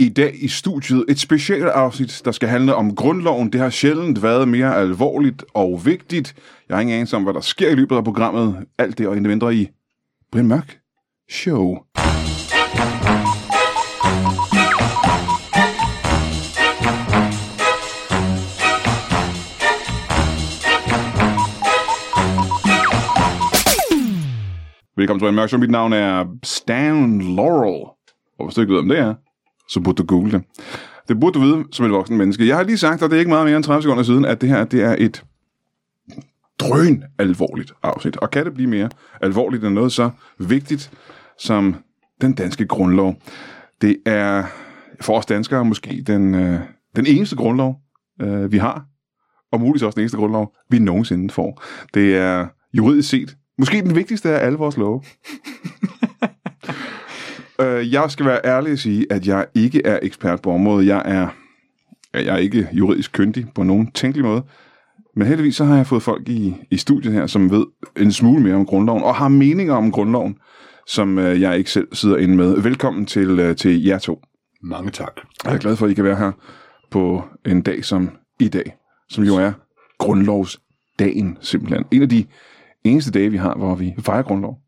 I dag i studiet et specielt afsnit, der skal handle om grundloven. Det har sjældent været mere alvorligt og vigtigt. Jeg har ingen anelse om, hvad der sker i løbet af programmet. Alt det og endnu mindre i Brian Mørk Show. Velkommen til Brian Mørk Show. Mit navn er Stan Laurel. Og hvis du ikke ved, om det er, så burde du google det. Det burde du vide som et voksen menneske. Jeg har lige sagt, og det er ikke meget mere end 30 sekunder siden, at det her det er et drøn alvorligt afsnit. Og kan det blive mere alvorligt end noget så vigtigt som den danske grundlov? Det er for os danskere måske den, øh, den eneste grundlov, øh, vi har, og muligvis også den eneste grundlov, vi nogensinde får. Det er juridisk set måske den vigtigste af alle vores love. Øh, jeg skal være ærlig og sige, at jeg ikke er ekspert på området. Jeg er, jeg er ikke juridisk kyndig på nogen tænkelig måde. Men heldigvis så har jeg fået folk i, i studiet her, som ved en smule mere om grundloven, og har meninger om grundloven, som øh, jeg ikke selv sidder inde med. Velkommen til, øh, til jer to. Mange tak. Jeg er glad for, at I kan være her på en dag som i dag, som jo er grundlovsdagen simpelthen. En af de eneste dage, vi har, hvor vi fejrer grundlov.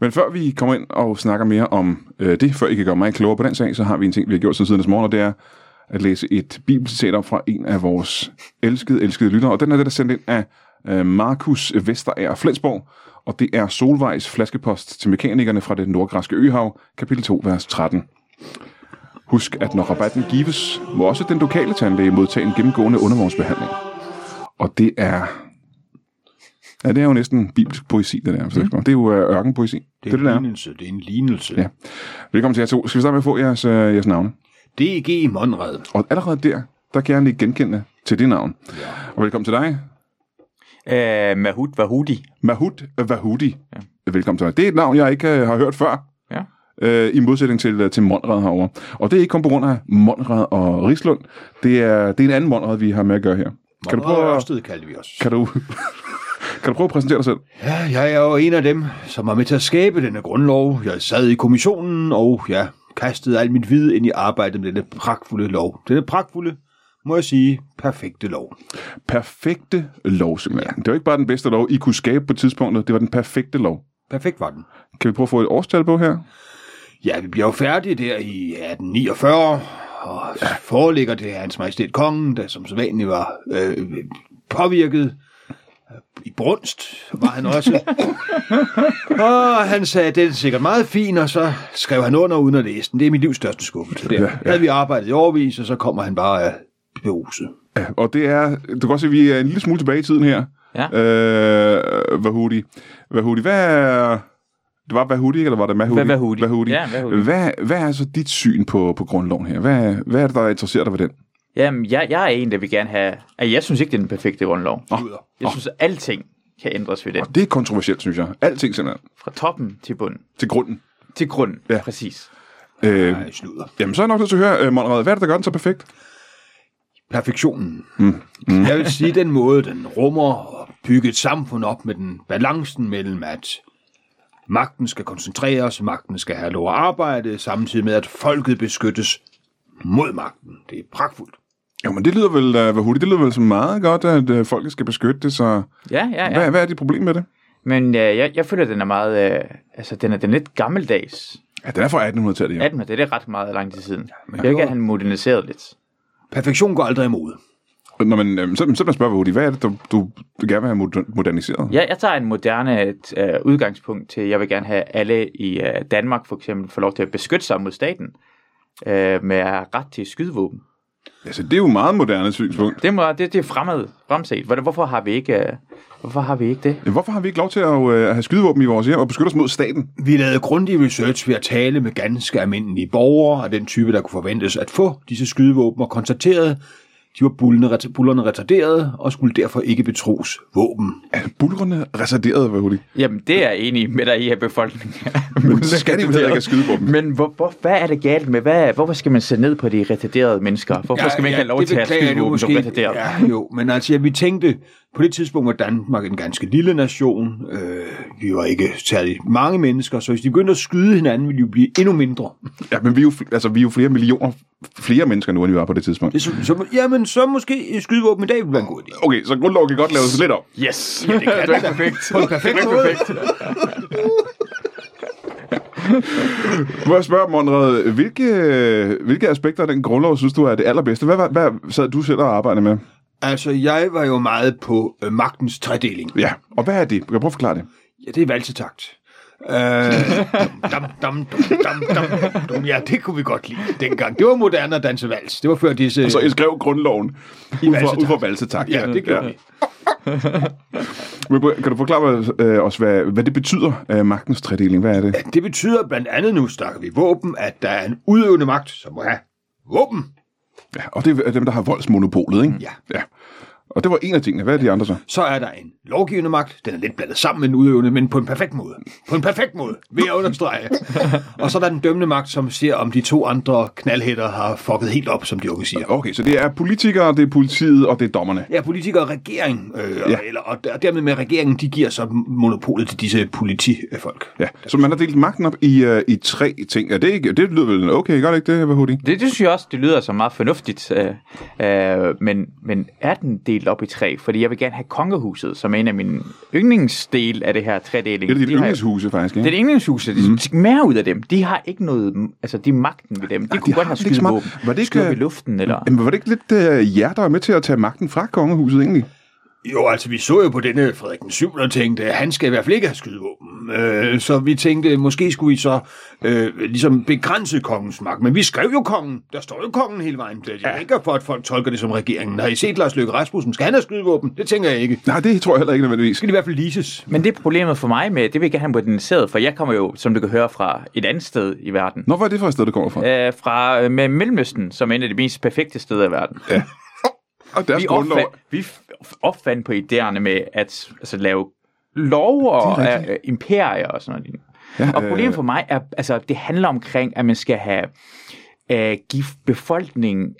Men før vi kommer ind og snakker mere om øh, det, før I kan gøre mig klogere på den sag, så har vi en ting, vi har gjort siden siden morgen, og det er at læse et bibelcitat op fra en af vores elskede, elskede lyttere. Og den er det, der er sendt ind af øh, Markus Vesterager Flensborg, og det er Solvejs flaskepost til mekanikerne fra det nordgræske øhav, kapitel 2, vers 13. Husk, at når rabatten gives, må også den lokale tandlæge modtage en gennemgående undervognsbehandling. Og det er... Ja, det er jo næsten bibelsk poesi, det der. Mm. Det er jo øh, ørkenpoesi. Det er, det, en det, der. lignelse. Det er en lignelse. Ja. Velkommen til jer to. Skal vi starte med at få jeres, øh, jeres navne? DG Monrad. Og allerede der, der kan jeg lige genkende til det navn. Ja. Og velkommen til dig, Uh, Mahut Vahudi. Mahut Vahudi. Ja. Velkommen til dig. Det er et navn, jeg ikke øh, har hørt før. Ja. Øh, I modsætning til, øh, til Monrad herovre. Og det er ikke kun på grund af Monrad og Rislund. Det er, det er en anden Monrad, vi har med at gøre her. Kan du prøve, at- Ørsted kalder vi os. kan du, kan du prøve at præsentere dig selv? Ja, jeg er jo en af dem, som var med til at skabe denne grundlov. Jeg sad i kommissionen, og ja, kastede alt mit vid ind i arbejdet med denne pragtfulde lov. Denne pragtfulde, må jeg sige, perfekte lov. Perfekte lov, simpelthen. Det var ikke bare den bedste lov, I kunne skabe på tidspunktet. Det var den perfekte lov. Perfekt var den. Kan vi prøve at få et årstal på her? Ja, vi bliver jo færdige der i 1849, og ja. foreligger det Hans Majestæt Kongen, der som sædvanligt var øh, påvirket i brunst, var han også. og han sagde, det er sikkert meget fint, og så skrev han under uden at læse den. Det er mit livs største skuffelse. Der Ja, ja, havde vi arbejdet i overvis, og så kommer han bare af beruset. Ja, og det er, du kan også se, at vi er en lille smule tilbage i tiden her. Ja. Øh, Vahudi. Vahudi, hvad er... Det var Vahudi, eller var det Mahudi? Hva- Vahudi. Vahudi. Ja, Vahudi. Hvad, hvad er så dit syn på, på grundloven her? Hvad, hvad er det, der interesserer dig ved den? Jamen, jeg, jeg er en, der vil gerne have... Altså, jeg synes ikke, det er den perfekte grundlov. Luder. Jeg synes, at alting kan ændres ved det. Det er kontroversielt, synes jeg. Alting simpelthen. Fra toppen til bunden. Til grunden. Til grunden, Ja. præcis. Øh, Nej, sluder. jamen, så er jeg nok nødt til at høre, uh, Monrad, hvad er det, der gør den så perfekt? perfektionen. Mm. Mm. Jeg vil sige, den måde, den rummer og bygge et samfund op med den balancen mellem, at magten skal koncentreres, magten skal have lov at arbejde, samtidig med, at folket beskyttes mod magten. Det er pragtfuldt. Jo, men det lyder vel, uh, Vahudi, det lyder vel så meget godt, at uh, folket skal beskytte det, så Ja, ja, ja. hvad, hvad er dit problem med det? Men øh, jeg, jeg føler, at den er meget... Øh, altså, den er, den er lidt gammeldags. Ja, den er fra 1800-tallet, ja. 18, det er ret meget lang tid siden. men Jeg vil det gerne have den moderniseret lidt. Perfektion går aldrig imod. Nå, men øhm, så, så vil jeg spørge, Vahudi, hvad er det, du, du, du gerne vil have moder- moderniseret? Jeg, jeg tager en moderne øh, udgangspunkt til, jeg vil gerne have alle i øh, Danmark for eksempel få lov til at beskytte sig mod staten øh, med ret til skydevåben. Altså, det er jo et meget moderne synspunkt. Det, må, det, det er fremad, fremset. Hvor- Hvorfor har vi ikke, øh, hvorfor har vi ikke det? Hvorfor har vi ikke lov til at øh, have skydevåben i vores hjem og beskytte os mod staten? Vi lavede grundig research ved at tale med ganske almindelige borgere af den type, der kunne forventes at få disse skydevåben, og konstaterede, de var bullerne, ret- bullerne retarderede og skulle derfor ikke betros våben. Er bulrene reserveret, Vahudi? Jamen, det er jeg enig med dig i af befolkningen. Men skal de heller ikke have skydevåben? Men hvor, hvor, hvad er det galt med? Hvad, hvorfor skal man se ned på de retarderede mennesker? Hvorfor skal man ikke have lov til at jeg nu skydevåben som retarderede? Ja, jo, men altså, ja, vi tænkte, På det tidspunkt var Danmark en ganske lille nation. Øh, vi var ikke særlig mange mennesker, så hvis de begyndte at skyde hinanden, ville de jo blive endnu mindre. Ja, men vi er, jo, altså, vi er jo flere millioner flere mennesker nu, end vi var på det tidspunkt. Det, så, så, jamen, så måske skydevåben i dag ville være en god idé. Okay, så grundloven kan godt laves lidt om. Yes! Ja, det kan det er perfekt. På en perfekt måde. Må jeg spørge, Monrad, hvilke, hvilke aspekter af den grundlov synes du er det allerbedste? Hvad, hvad, hvad sad du selv og arbejdede med? Altså, jeg var jo meget på øh, magtens tredeling. Ja, og hvad er det? Kan jeg prøve at forklare det? Ja, det er valsetakt. Øh, dam, dam, dam, dam, dam. Ja, det kunne vi godt lide dengang. Det var moderne at danse vals. Det var før disse... Så jeg skrev grundloven ud fra, valsetakt. ud fra valsetakt. Ja, det gjorde vi. Men Kan du forklare øh, os, hvad, hvad det betyder, øh, magtens tredeling? Hvad er det? Det betyder blandt andet, nu snakker vi våben, at der er en udøvende magt, som må have våben. Ja, og det er dem, der har voldsmonopolet, ikke? Ja. ja. Og det var en af tingene. Hvad er de andre så? Så er der en lovgivende magt. Den er lidt blandet sammen med den udøvende, men på en perfekt måde. På en perfekt måde, vil jeg understrege. og så er der den dømmende magt, som ser, om de to andre knaldhætter har fucket helt op, som de unge siger. Okay, så det er politikere, det er politiet, og det er dommerne. Ja, politikere og regering, øh, Ja. eller, og, og dermed med regeringen, de giver så monopolet til disse politifolk. Ja, så man har delt magten op i, uh, i tre ting. Ja, det, ikke, det lyder vel okay, gør det ikke det, Vahudi? Det, det synes jeg også, det lyder så meget fornuftigt. Øh, øh, men, men er den delt op i tre? Fordi jeg vil gerne have kongehuset, som er en af mine yndlingsdel af det her tredeling. Det er dit De har- yndlingshuse, faktisk, Det ikke? er det yndlingshuse. De skal mere ud af dem. De har ikke noget... Altså, de er magten ved dem. De kunne de godt har have meget. skydevåben. Var det ikke, Skyde øh, i luften, eller... Jamen, var det ikke lidt uh, jer, der var med til at tage magten fra kongehuset, egentlig? Jo, altså vi så jo på denne Frederik den 7. og tænkte, at han skal i hvert fald ikke have skydevåben. Øh, så vi tænkte, måske skulle vi så øh, ligesom begrænse kongens magt. Men vi skrev jo kongen. Der står jo kongen hele vejen. Det er ikke for, at folk tolker det som regeringen. Har I set Lars Løkke Rasmussen? Skal han have skydevåben? Det tænker jeg ikke. Nej, det tror jeg heller ikke nødvendigvis. Skal de i hvert fald leases? Men det er problemet for mig med, det vil jeg gerne have moderniseret, for jeg kommer jo, som du kan høre, fra et andet sted i verden. Nå, hvor er det for et sted, det kommer fra? Øh, fra øh, med Mellemøsten, som er en af de mest perfekte steder i verden. Ja. Og deres Vi, grundlov... opfandt, vi opfandt på idéerne med at altså, lave lov og uh, imperier og sådan noget. Ja, Og øh, problemet for mig er, altså det handler omkring, at man skal have, uh, give befolkningen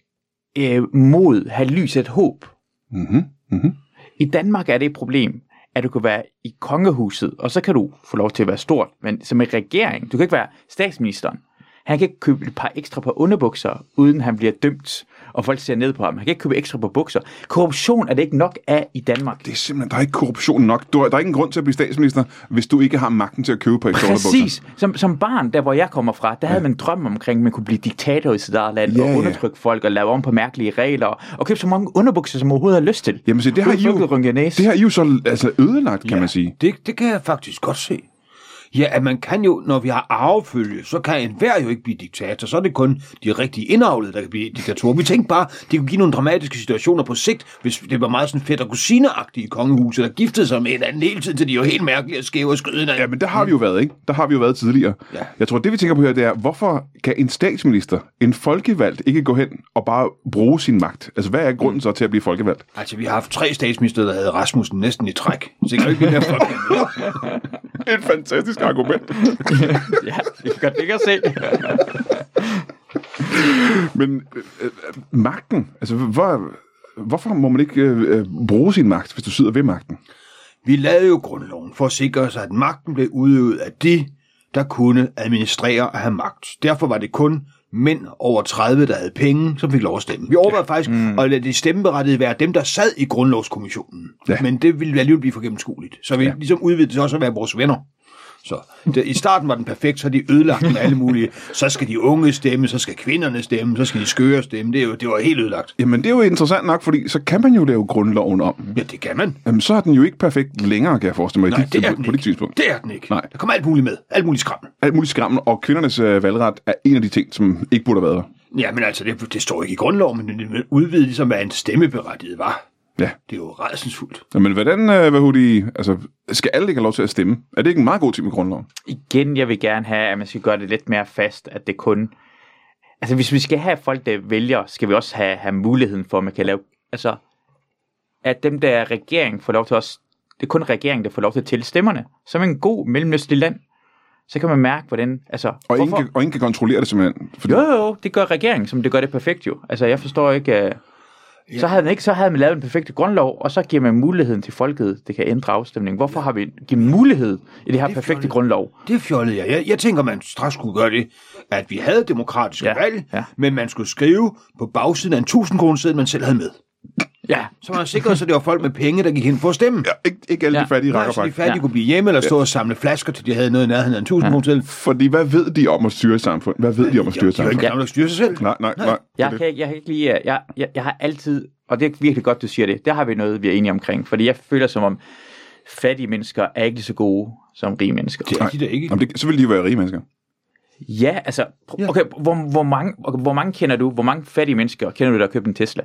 uh, mod, have lys et håb. Mhm, mhm. I Danmark er det et problem, at du kan være i kongehuset, og så kan du få lov til at være stort, men som en regering, du kan ikke være statsministeren. Han kan ikke købe et par ekstra på underbukser, uden han bliver dømt, og folk ser ned på ham. Han kan ikke købe ekstra på bukser. Korruption er det ikke nok af i Danmark. Det er simpelthen, der er ikke korruption nok. Du, har- der er ingen grund til at blive statsminister, hvis du ikke har magten til at købe på ekstra underbukser. Præcis. Som, som barn, der hvor jeg kommer fra, der havde man en drøm omkring, at man kunne blive diktator i sit eget land, Ja, og ja. undertrykke folk, og lave om på mærkelige regler, og købe så mange underbukser, som overhovedet har lyst til. Jamen, se, det har, I jo, det har I jo så altså, ødelagt, kan man sige. Det, det kan jeg faktisk godt se. Ja, at man kan jo, når vi har arvefølge, så kan enhver jo ikke blive diktator. Så er det kun de rigtige indavlede, der kan blive diktatorer. Vi tænkte bare, det kunne give nogle dramatiske situationer på sigt, hvis det var meget sådan fedt og kusineagtigt i kongehuset, der giftede sig med hinanden hele tiden, så de jo helt mærkelige og skæve og skyde Ja, men der har vi jo været, ikke? Der har vi jo været tidligere. Ja. Jeg tror, det vi tænker på her, det er, hvorfor kan en statsminister, en folkevalgt, ikke gå hen og bare bruge sin magt? Altså, hvad er grunden så til at blive folkevalgt? Altså, vi har haft tre statsminister, der havde Rasmussen næsten i træk. Så det kan jo ikke blive mere folk. Et fantastisk argument. ja, det kan godt det kan se. Men øh, øh, magten, altså, hvor, hvorfor må man ikke øh, øh, bruge sin magt, hvis du sidder ved magten? Vi lavede jo grundloven for at sikre os, at magten blev udøvet af de, der kunne administrere og have magt. Derfor var det kun mænd over 30, der havde penge, som fik lov at stemme. Vi overvejede faktisk mm. at lade de stemmeberettigede være dem, der sad i grundlovskommissionen. Ja. Men det ville alligevel blive for gennemskueligt. Så vi ja. ligesom udvidede det også at være vores venner. Så det, i starten var den perfekt, så de ødelagt med alle mulige. Så skal de unge stemme, så skal kvinderne stemme, så skal de skøre stemme. Det, er jo, det var helt ødelagt. Jamen, det er jo interessant nok, fordi så kan man jo lave grundloven om. Ja, det kan man. Jamen, så er den jo ikke perfekt længere, kan jeg forestille mig, Nej, i dit- det er den på ikke. tidspunkt. Det er den ikke. Nej. Der kommer alt muligt med. Alt muligt skram. Alt muligt skrammel, og kvindernes øh, valgret er en af de ting, som ikke burde have været der. Ja, men altså, det, det står ikke i grundloven, men det udvidet ligesom, hvad en stemmeberettiget var. Ja. Det er jo redselsfuldt. Jamen, hvordan, øh, hvad de, altså, skal alle ikke have lov til at stemme? Er det ikke en meget god ting med grundloven? Igen, jeg vil gerne have, at man skal gøre det lidt mere fast, at det kun... Altså, hvis vi skal have folk, der vælger, skal vi også have, have muligheden for, at man kan lave... Altså, at dem, der er regering, får lov til også... Det er kun regeringen, der får lov til at tælle stemmerne. Som en god mellemøstlig land, så kan man mærke, hvordan... Altså, Og ingen, kan, og ingen kan kontrollere det simpelthen. Fordi, Jo, jo, jo, det gør regeringen, som det gør det perfekt jo. Altså, jeg forstår ikke... Uh... Så havde, man ikke, så havde man lavet en perfekt grundlov, og så giver man muligheden til folket, det kan ændre afstemningen. Hvorfor har vi givet mulighed i det her Det er perfekte fjollet. grundlov? Det fjollede jeg. jeg. Jeg tænker, man straks skulle gøre det, at vi havde demokratiske Ja, valg, ja. men man skulle skrive på bagsiden af en 1000 kroner man selv havde med. Ja, Så man sikrede sig, at det var folk med penge, der gik ind for at stemme. Ja, ikke, ikke alle Ja. de fattige Nej, rakker så de faktisk. fattige Ja. kunne blive hjemme eller stå og samle flasker, til de havde noget i nærheden af en 1000 kroner seddel. Fordi hvad ved de om at styre samfund? Hvad ved de om at styre De samfund? ja. styre sig selv. Nej, nej, nej. er jeg kan, ikke, jeg kan ikke lide, jeg, jeg, jeg har altid, og det er virkelig godt, du siger det, der har vi noget, vi er enige omkring, fordi jeg føler som om, fattige mennesker er ikke lige så gode som rige mennesker. Det er de da ikke. Jamen, det, så vil de jo være rige mennesker. Ja, altså, okay, hvor, hvor, mange, okay, hvor mange kender du, hvor mange fattige mennesker kender du, der har købt en Tesla?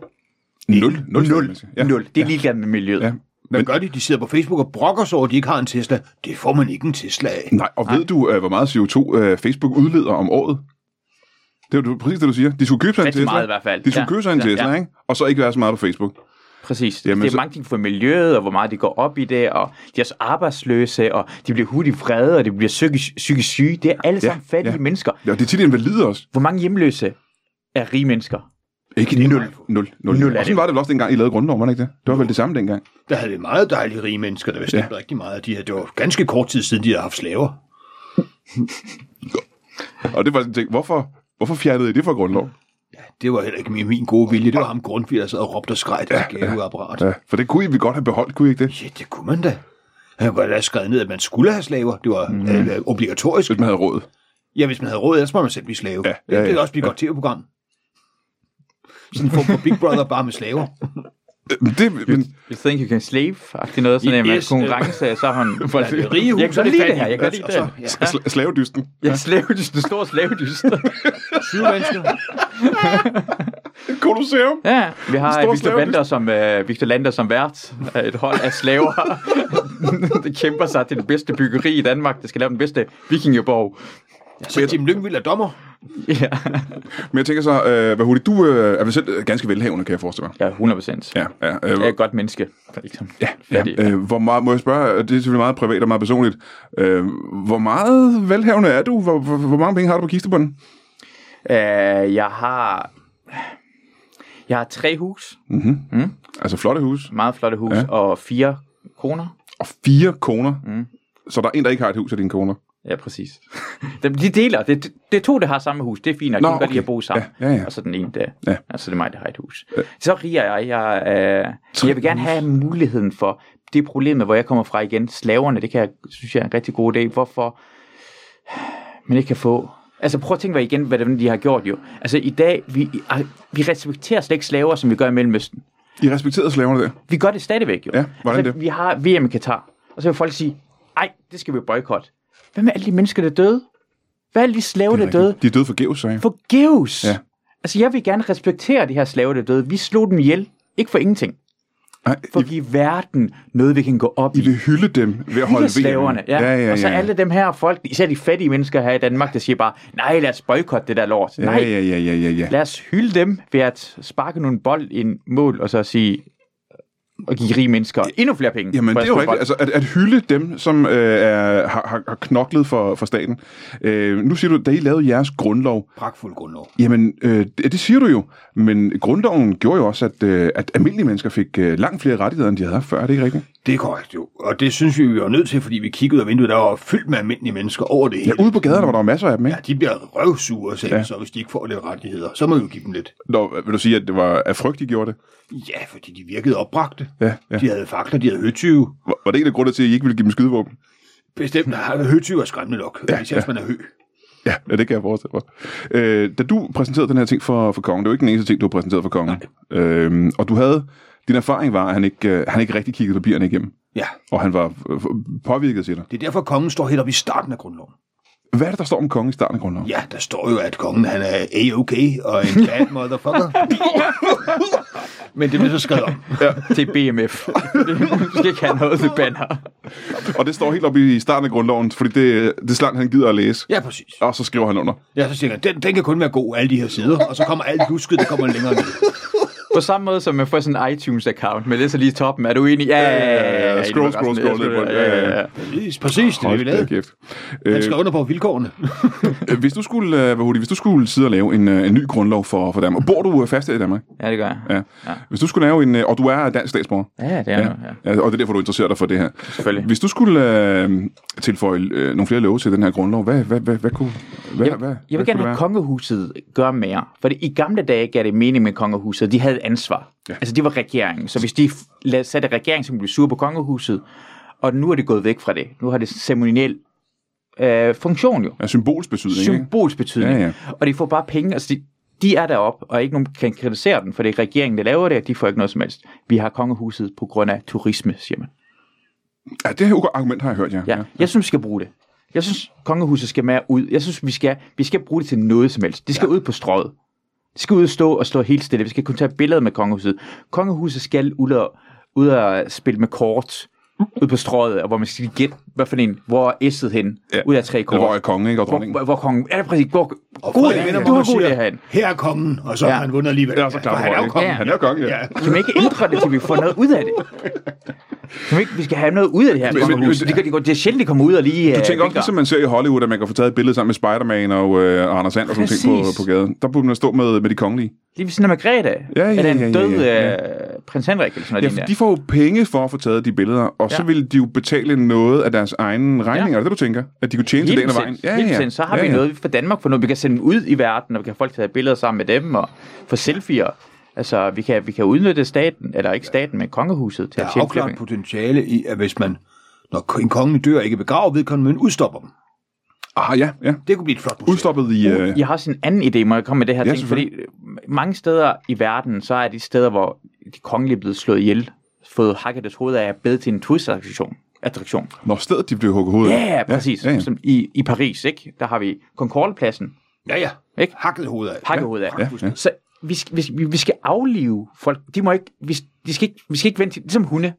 Nul. Nul. mennesker. Ja. Nul. Det er ligeglad med miljøet. Ja. Hvad gør de? De sidder på Facebook og brokker sig over, at de ikke har en Tesla. Det får man ikke en Tesla af. Nej, og ved du, øh, hvor meget CO2 øh, Facebook udleder om året? Det er jo præcis det, du siger. De skulle købe sig en Tesla. meget i hvert fald. De skulle Ja. købe sig en Ja, Tesla, ja. ikke? Og så ikke være så meget på Facebook. Præcis. Jamen, det er så- mange ting for miljøet, og hvor meget de går op i det, og de er så arbejdsløse, og de bliver hurtigt vrede, og de bliver psykisk, psykisk syge. Det er alle Ja, sammen fattige ja. mennesker. Ja, og det er tit invalide også. Hvor mange hjemløse er rige mennesker? Ikke Det er nul. meget få. Nul. Nul. Nul er og sådan det. var det vel også dengang, I lavede var det ikke det? Det var vel det samme dengang. Der havde vi meget dejlige rige mennesker, der bestemte ja. rigtig meget. De havde, det var ganske kort tid siden, de havde haft slaver. Og det var sådan en ting, hvorfor, hvorfor fjernede I det fra grundlov? Det var heller ikke min, min gode vilje. Det var ham Grundtvig, der sad og råbte og skreg deres gaveapparat. Ja. Ja, for det kunne I vi godt have beholdt, kunne I ikke det? ja, det kunne man da. Han kunne godt have skrevet ned, at man skulle have slaver. Det var mm. øh, obligatorisk. Hvis man havde råd. Ja, hvis man havde råd, ellers må man selv blive slave. Ja, ja, det kan ja. også blive et godt tv-program. Sådan en form for Big Brother, bare med slaver. Øh, Det, men, You think you can slave? Det er noget sådan, at man Yes, konkurrence, så har han... Der er det rige hus, jeg kan lide det her, jeg kan lide det. så- ja. sla- slavedysten. Ja, slavedyst, den store slavedyst. Syge mennesker. Kolosseum. Ja, vi har Stor Victor slavedyst. Lander som, uh, Victor Lander som vært. af Et hold af slaver. det kæmper sig til det bedste byggeri i Danmark. Det skal lave den bedste vikingeborg. Så Jim Lyngvild er dommer. Ja, Men jeg tænker så, øh, hvad hurtigt, du øh, er vel selv øh, ganske velhavende, kan jeg forestille mig. ja 100 procent. Ja, ja. Øh, Jeg er et godt menneske. Liksom. ja, ja øh, hvor meget, må jeg spørge, det er selvfølgelig meget privat og meget personligt, øh, hvor meget velhavende er du? Hvor, hvor, hvor mange penge har du på kistebunden? Uh, jeg har... Jeg har tre hus. Altså flotte hus. Meget flotte hus. Ja. Og fire koner. Og fire koner. Mm. Så der er en, der ikke har et hus af dine koner. Ja, præcis. De deler. Det, det, det er to, der har samme hus. Det er fint. Nå, De kan godt lide okay. at bo sammen. Ja, ja, ja. Og så den ene der. Ja. Altså, det er mig, der har et hus. Så rig er jeg. Jeg, øh, jeg vil gerne have muligheden for det problem, hvor jeg kommer fra igen. Slaverne, det kan jeg, synes jeg er en rigtig god idé. Hvorfor man ikke kan få... Altså prøv at tænke igen, hvad det, de har gjort jo. Altså i dag, vi, vi respekterer slet ikke slaver, som vi gør i Mellemøsten. I respekterede slaverne der. Vi gør det stadigvæk jo. Ja, hvordan altså, det? Vi har VM i Katar, og så vil folk sige, ej, det skal vi boykotte. Hvad med alle de mennesker, der døde? Hvad er alle de slaver, der døde? De er døde forgæves, sagde jeg. Forgæves! Ja. Altså, jeg vil gerne respektere de her slaver, der døde. Vi slog dem ihjel. Ikke for ingenting. For I, at give verden noget, vi kan gå op I i. vil hylde dem ved at holde VM. slaverne, ja. ja, ja, Og så ja. alle dem her folk, især de fattige mennesker her i Danmark, der siger bare, nej, lad os boykotte det der lort. Ja, Nej, ja, ja, ja, ja, ja. lad os hylde dem ved at sparke nogle bold i en mål, og så sige, og give rige mennesker endnu flere penge. Jamen, det er jo rigtigt. Altså, at, at hylde dem, som øh, er, har, har- har knoklet for, for staten. Øh, nu siger du, da I lavede jeres grundlov, Pragtfuld grundlov. jamen, øh, det, det siger du jo, men grundloven gjorde jo også, at, øh, at almindelige mennesker fik øh, langt flere rettigheder, end de havde haft før. Er det ikke rigtigt? Det er korrekt jo. Og det synes vi, vi var nødt til, fordi vi kiggede ud af vinduet, der var fyldt med almindelige mennesker over det Ja, hele. ude på gaderne var der masser af dem, ikke? Ja, de bliver røvsure, sagde Ja. ja. så, hvis de ikke får lidt rettigheder. Så må vi jo give dem lidt. Nå, vil du sige, at det var af frygt, de gjorde det? Ja, fordi de virkede opbragte. Ja, ja. De havde fakler, de havde høtyve. Var, var det ikke af grund til, at I ikke ville give dem skydevåben? Bestemt, har høtyve er skræmmende nok, ja, især ja. man er hø. Ja, ja, det kan jeg forestille mig. Øh, da du præsenterede den her ting for, for kongen, det var ikke den eneste ting, du har præsenteret for kongen. Øh, og du havde, din erfaring var, at han ikke, øh, han ikke rigtig kiggede papirerne igennem. Ja, Og han var øh, påvirket, siger dig. det er derfor, kongen står helt oppe i starten af grundloven. Hvad er det, der står om kongen i starten af grundloven? Ja, der står jo, at kongen han er A-okay og en bad motherfucker. Men det bliver så skrevet om. til BMF. du skal ikke have noget til banner. Og det står helt oppe i starten af grundloven, fordi det, det er slangt, han gider at læse. Ja, præcis. Og så skriver han under. Ja, så siger han, den, den kan kun være god, alle de her sider. Og så kommer alt lusket, der kommer længere ned. På samme måde som man får sådan en iTunes-account, men det er så lige i toppen. Er du enig? Ja, ja, ja, ja. Scroll, scroll, scroll. Ja, ja, ja. Præcis, præcis det er det, vi lavede. Han Øh, skrev under på vilkårene. øh, hvis du skulle, øh, Vahudi, hvis du skulle sidde og lave en, en ny grundlov for, for Danmark, bor du fast i Danmark? Ja, det gør jeg. Ja. ja. Hvis du skulle lave en, og du er dansk statsborger, Ja, det er ja. ja. ja, og det er derfor, du interesserer dig for det her. Selvfølgelig. Hvis du skulle øh, tilføje øh, nogle flere love til den her grundlov, hvad, hvad, hvad, hvad kunne... Hvad, Jeg, hvad, jeg hvad vil gerne kunne have det kongehuset gøre mere. For i gamle dage gav det mening med kongehuset. De havde ansvar. Ja. Ja. Altså, de var regeringen. Så hvis de satte regering, som blev sur på kongehuset, og nu er det gået væk fra det. Nu har det ceremoniel øh, funktion jo. Ja, symbolsk betydning? Symbolsk betydning. Ja, ja. Og de får bare penge. Altså, de, de er deroppe, og ikke nogen kan kritisere den, for det er regeringen, der laver det, og de får ikke noget som helst. Vi har kongehuset på grund af turisme, siger man. Ja, det her argument har jeg hørt, ja. Ja, jeg synes, vi skal bruge det. Jeg synes, kongehuset skal mere ud. Jeg synes, vi skal, vi skal bruge det til noget som helst. Det skal ja. ud på strøget. Skal ud og stå og stå helt stille. Vi skal kunne tage billeder med kongehuset. Kongehuset skal ud og, ud og spille med kort ud på strøget, og hvor man skal gætte, hvad for en, hvor er S'et hen, Ja. ja. ud af tre kort. Eller hvor er kongen, ikke? Og hvor, dronningen. hvor, hvor kongen, er det præcis, hvor, Og god idé, vender du og god siger, herinde. her er kongen, og så har Ja. han vundet alligevel. Ja, så For han er jo kongen. Ja. Han er jo kongen, ja. Ja. Kan man ikke ændre det, til vi får noget ud af det? Kan man ikke, vi skal have noget ud af det her Men- men- Det, det, det, det er sjældent, de kommer ud og lige... Du øh, tænker også, vinker. ligesom man ser i Hollywood, at man kan få taget et billede sammen med Spider-Man og øh, Anders Sand og sådan ting på, på gaden. Der burde man stå med, med de kongelige. Lige ved siden af Margrethe. Ja, ja, er den ja, ja, død ja, øh, prins Henrik eller sådan Ja, noget. Ja, de får jo penge for at få taget de billeder, og så Ja. vil de jo betale noget af deres egne regninger. Ja. Er det du tænker? At de kunne tjene til den af vejen? bestemt. Helt bestemt. Så har ja, vi ja. noget for Danmark for noget. Vi kan sende dem ud i verden, og vi kan have folk tage billeder sammen med dem, og få selfier. Altså, vi kan, vi kan udnytte staten, eller ikke staten, men kongehuset til Der at er tjene afklart flere penge. potentiale i, at hvis man, når en konge dør, ikke begraver vedkommende, men udstopper dem. Ah, ja, ja. Det kunne blive et flot museum. Udstoppet i... Øh, Jeg har også en anden idé, må jeg komme med det her Ja, ting, fordi øh, mange steder i verden, så er de steder, hvor de kongelige er blevet slået ihjel, fået hakket deres hoved af, er blevet til en turistattraktion. Attraktion. når stedet de blev hugget hovedet af. Ja, ja, præcis. Ja, ja. Som i, I Paris, ikke? Der har vi Concordepladsen, Ja, ja. Ikke? Hakket hoved af. hakket hoved af. Ja, ja. Så vi, skal- vi, vi, skal aflive folk. De må ikke, vi, de skal ikke, vi skal ikke vente til, ligesom hunde,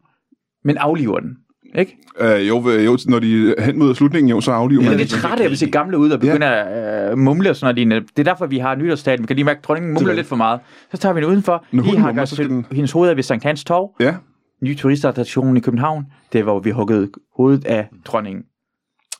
men afliver den. Ikke? Øh, jo, øh, jo, når de hen mod slutningen, jo, så afliver Ja, man. det er trætte af, at vi ser gamle ud og begynder at øh, mumle og sådan noget. lignende. Det er derfor, vi har nytårsdagen. Vi kan lige mærke, at dronningen mumler Det- lidt for meget. Så tager vi hende udenfor. Når Lige hunden hakker mumler, så skal den- hendes hoved af ved Sankt Hans Torv. Ja, Ny turistattraktion i København. Det var, hvor vi huggede hovedet af dronningen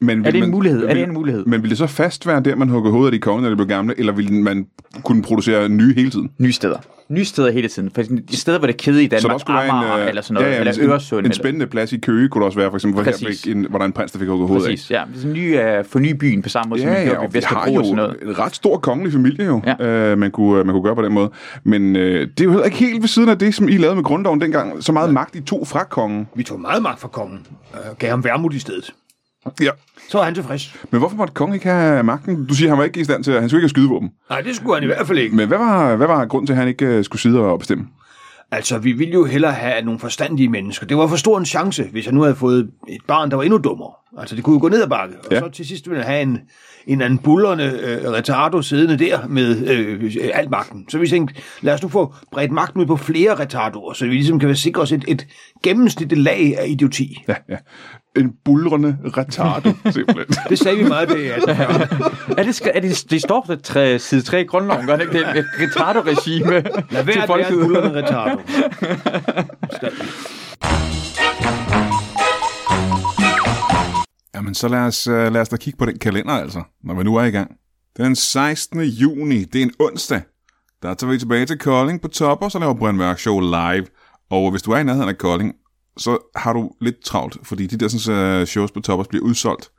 men Er vil det en man- mulighed? Er vil- det en mulighed? Men ville det så fast være der, man hugger hovedet af de konge, når de blev gamle, eller ville man kunne producere nye hele tiden? Nye steder. Nye steder hele tiden. For de steder, hvor det er kede i Danmark, Så der skulle være en, Amager, øh, eller sådan noget, ja, ja, eller en, Øresund. en eller- spændende plads i Køge kunne der også være, for eksempel, hvor, her fik en, hvor der er en prins, der fik hugget hovedet Præcis, ja. Det er sådan ny, uh, forny byen på samme måde, som Ja, vi ja, gjorde har Vesterbro og sådan jo noget. en ret stor kongelig familie jo, Ja. øh, man, kunne, man kunne gøre på den måde. Men øh, det er jo heller ikke helt ved siden af det, som I lavede med grundloven dengang. Så meget magt I tog fra kongen. Vi tog meget magt fra kongen. og gav ham værmut i stedet. Ja. Så var han tilfreds. Men hvorfor måtte kongen ikke have magten? Du siger, han var ikke i stand til, at han skulle ikke have skydevåben. Nej, det skulle han i hvert fald ikke. Men hvad var, hvad var grunden til, at han ikke øh, skulle sidde og bestemme? Altså, vi ville jo hellere have nogle forstandige mennesker. Det var for stor en chance, hvis jeg nu havde fået et barn, der var endnu dummere. Altså, det kunne jo gå ned ad bakke. Og Ja. så til sidst ville jeg have en, en anden bullerne øh, retardo siddende der med øh, alt magten. Så vi tænkte, lad os nu få bredt magten ud på flere retardoer, så vi ligesom kan sikre os et, et gennemsnitligt lag af idioti. Ja, ja. En bulrende retardo, simpelthen. Det sagde vi meget det, at Er det, skal, er det, det står på tre, side 3 i grundloven, gør det ikke? Det er et retardo-regime lad til være at være en bullerne retardo. Jamen, så lad os, øh, lad os da kigge på den kalender, altså, når vi nu er i gang. Den 16. juni, det er en onsdag. Der tager vi tilbage til Kolding på Topper, så laver Brian Mørk Show live. Og hvis du er i nærheden af Kolding, så har du lidt travlt, fordi de der sådan, shows på Toppers bliver udsolgt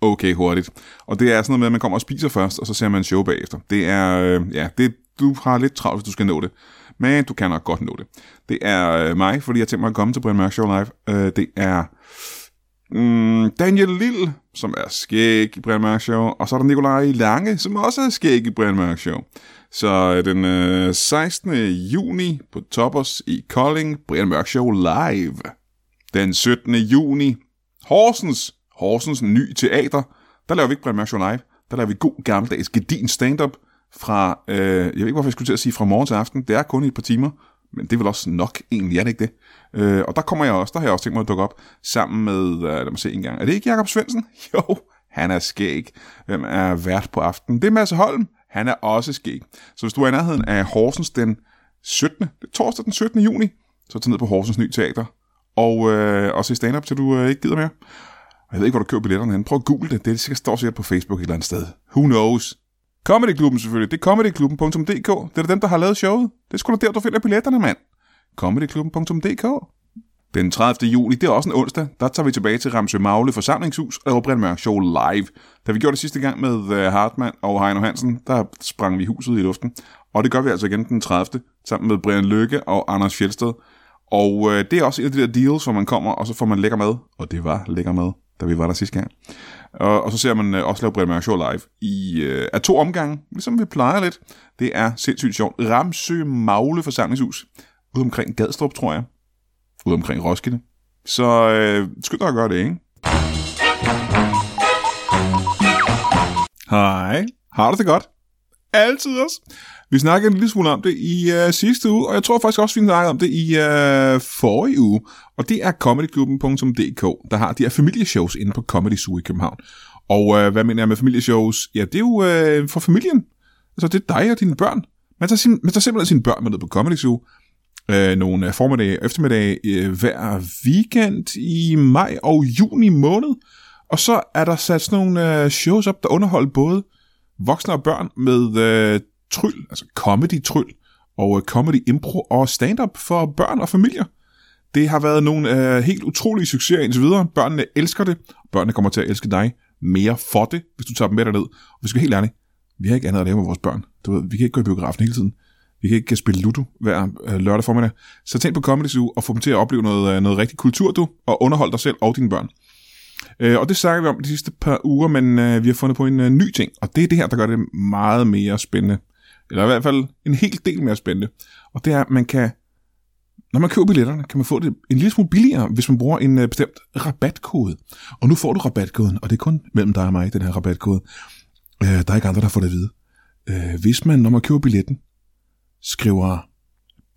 okay hurtigt. Og det er sådan noget med, at man kommer og spiser først, og så ser man en show bagefter. Det er, øh, ja, det, du har lidt travlt, hvis du skal nå det. Men du kan nok godt nå det. Det er øh, mig, fordi jeg tænker mig at komme til Brian Mørk Show live. Øh, det er mm, Daniel Lille, som er skæg i Brian Mørk Show, og så er der Nikolaj Lange, som også er skæg i Brian Mørk Show. Så øh, den øh, 16. juni på Toppers i Kolding, Brian Mørk Show live. Den 17. juni, Horsens, Horsens Ny Teater. Der laver vi ikke Brian Mørk Show live. Der laver vi god gammeldags gedin stand-up fra, øh, jeg ved ikke hvorfor jeg skulle til at sige fra morgen til aften. Det er kun i et par timer, men det er vel også nok egentlig, er det ikke det? Øh, og der kommer jeg også, der har jeg også tænkt mig at dukke op sammen med, øh, lad mig se en gang. Er det ikke Jakob Svendsen? Jo, han er skæg. Hvem er vært på aftenen? Det er Mads Holm. Han er også skæg. Så hvis du er i nærheden af Horsens den 17. Det er torsdag den 17. juni. Så tag ned på Horsens Ny Teater. Og, øh, og se stand-up, til du øh, ikke gider mere. Jeg ved ikke, hvor du køber billetterne hen. Prøv at google det. Det sikkert, står sikkert på Facebook et eller andet sted. Who knows? Comedyklubben selvfølgelig. Det er comedyklubben.dk. Det er dem, der har lavet showet. Det er sgu da der, du finder billetterne, mand. comedyklubben.dk Den 30. juli, det er også en onsdag, der tager vi tilbage til Ramsø Magle forsamlingshus og laver Brian Mørk Show live. Da vi gjorde det sidste gang med øh, Hartmann og Heino Hansen, der sprang vi huset i luften. Og det gør vi altså igen den 30. sammen med Brian Lykke og Anders Fjeldsted. Og øh, det er også et af de der deals, hvor man kommer, og så får man lækker mad. Og det var lækker mad, da vi var der sidste gang. Og, og så ser man øh, også lave Brian Mørk Show live i øh, af to omgange, ligesom vi plejer lidt. Det er sindssygt sjovt. Ramsø Magle forsamlingshus. Ude omkring Gadstrup, tror jeg. Ude omkring Roskilde. Så øh, skynd dig at gøre det, ikke? Hej. Har du det godt? Altid også. Vi snakkede en lille smule om det i øh, sidste uge, og jeg tror faktisk også, vi snakkede om det i øh, forrige uge. Og det er comedyklubben.dk, der har de her familieshows inde på Comedy Zoo i København. Og øh, hvad mener jeg med familieshows? Ja, det er jo øh, for familien. Altså, det er dig og dine børn. Man tager, sin, man tager simpelthen sine børn med ned på Comedy Zoo, øh, nogle øh, formiddage formiddag og eftermiddag øh, hver weekend i maj og juni måned. Og så er der sat sådan nogle øh, shows op, der underholder både voksne og børn med øh, tryl, altså comedy-tryl, og øh, comedy impro og stand-up for børn og familier. Det har været nogle øh, helt utrolige succeser indtil videre. Børnene elsker det. Børnene kommer til at elske dig mere for det, hvis du tager dem med derned. Og vi skal være helt ærlige, vi har ikke andet at lave med vores børn. Du ved, vi kan ikke gå i biografen hele tiden. Vi kan ikke spille Ludo hver øh, lørdag formiddag. Så tænk på Comedy Zoo og få dem til at opleve noget, øh, noget rigtig kultur, du, og underholde dig selv og dine børn. Øh, og det snakker vi om de sidste par uger, men øh, vi har fundet på en øh, ny ting, og det er det her, der gør det meget mere spændende. Eller i hvert fald en hel del mere spændende. Og det er, at man kan, når man køber billetterne, kan man få det en lille smule billigere, hvis man bruger en øh, bestemt rabatkode. Og nu får du rabatkoden, og det er kun mellem dig og mig, den her rabatkode. Øh, der er ikke andre, der får det at vide. Øh, hvis man, når man køber billetten, skriver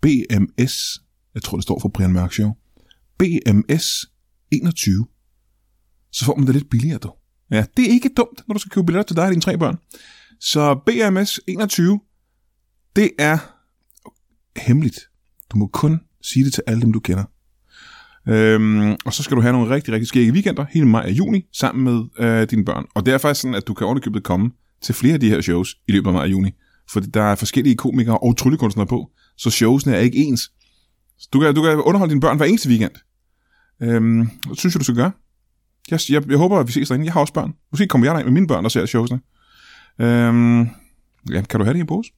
BMS, jeg tror det står for Brian Mørk Show, BMS 21, så får man det lidt billigere, du. Ja, det er ikke dumt, når du skal købe billetter til dig og dine tre børn. Så BMS 21, det er hemmeligt. Du må kun sige det til alle dem, du kender. Øhm, og så skal du have nogle rigtig, rigtig skægge weekender hele maj og juni sammen med øh, dine børn. Og det er faktisk sådan, at du kan ordentligt komme til flere af de her shows i løbet af maj og juni. For der er forskellige komikere og tryllekunstnere på, så showsene er ikke ens. Så du kan, du kan underholde dine børn hver eneste weekend. Øhm, det synes jeg, du skal gøre. Jeg, jeg, jeg håber, at vi ses derinde. Jeg har også børn. Måske kommer jeg derind med mine børn og ser showsene. Øhm, ja, kan du have det i en pose?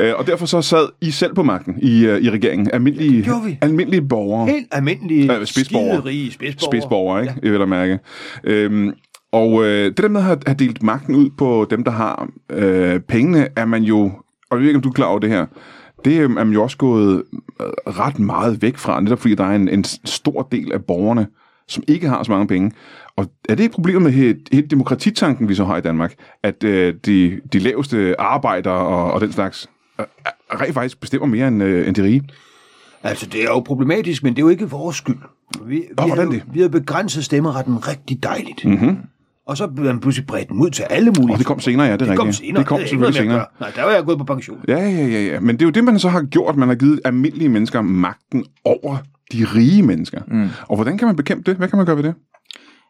Øh, og derfor så sad I selv på magten i, uh, i regeringen. Almindelige, vi. almindelige borgere. Helt almindelige, Ja, spidsborgere. skiderige spidsborgere. spidsborgere, ikke? Ja. Jeg vil da mærke. Øhm, og øh, det der med at have, have delt magten ud på dem, der har øh, pengene, er man jo, og jeg ved ikke, om du er klar over det her, det er man jo også gået øh, ret meget væk fra, netop fordi der er en, en stor del af borgerne, som ikke har så mange penge. Og er det et problem med hele, hele demokratitanken, vi så har i Danmark, at øh, de, de laveste arbejdere og, og den slags øh, rent faktisk bestemmer mere end, øh, end de rige? Altså, det er jo problematisk, men det er jo ikke vores skyld. Vi, vi, hvordan har, jo, det? vi har begrænset stemmeretten rigtig dejligt. Mm-hmm. Og så blev man pludselig bredt ud til alle mulige. Og det kom senere, ja, det er det kom rigtigt. senere. Det kom noget selvfølgelig senere. Nej, der var jeg gået på pension. Ja, ja, ja, ja. Men det er jo det, man så har gjort. Man har givet almindelige mennesker magten over de rige mennesker. Mm. Og hvordan kan man bekæmpe det? Hvad kan man gøre ved det?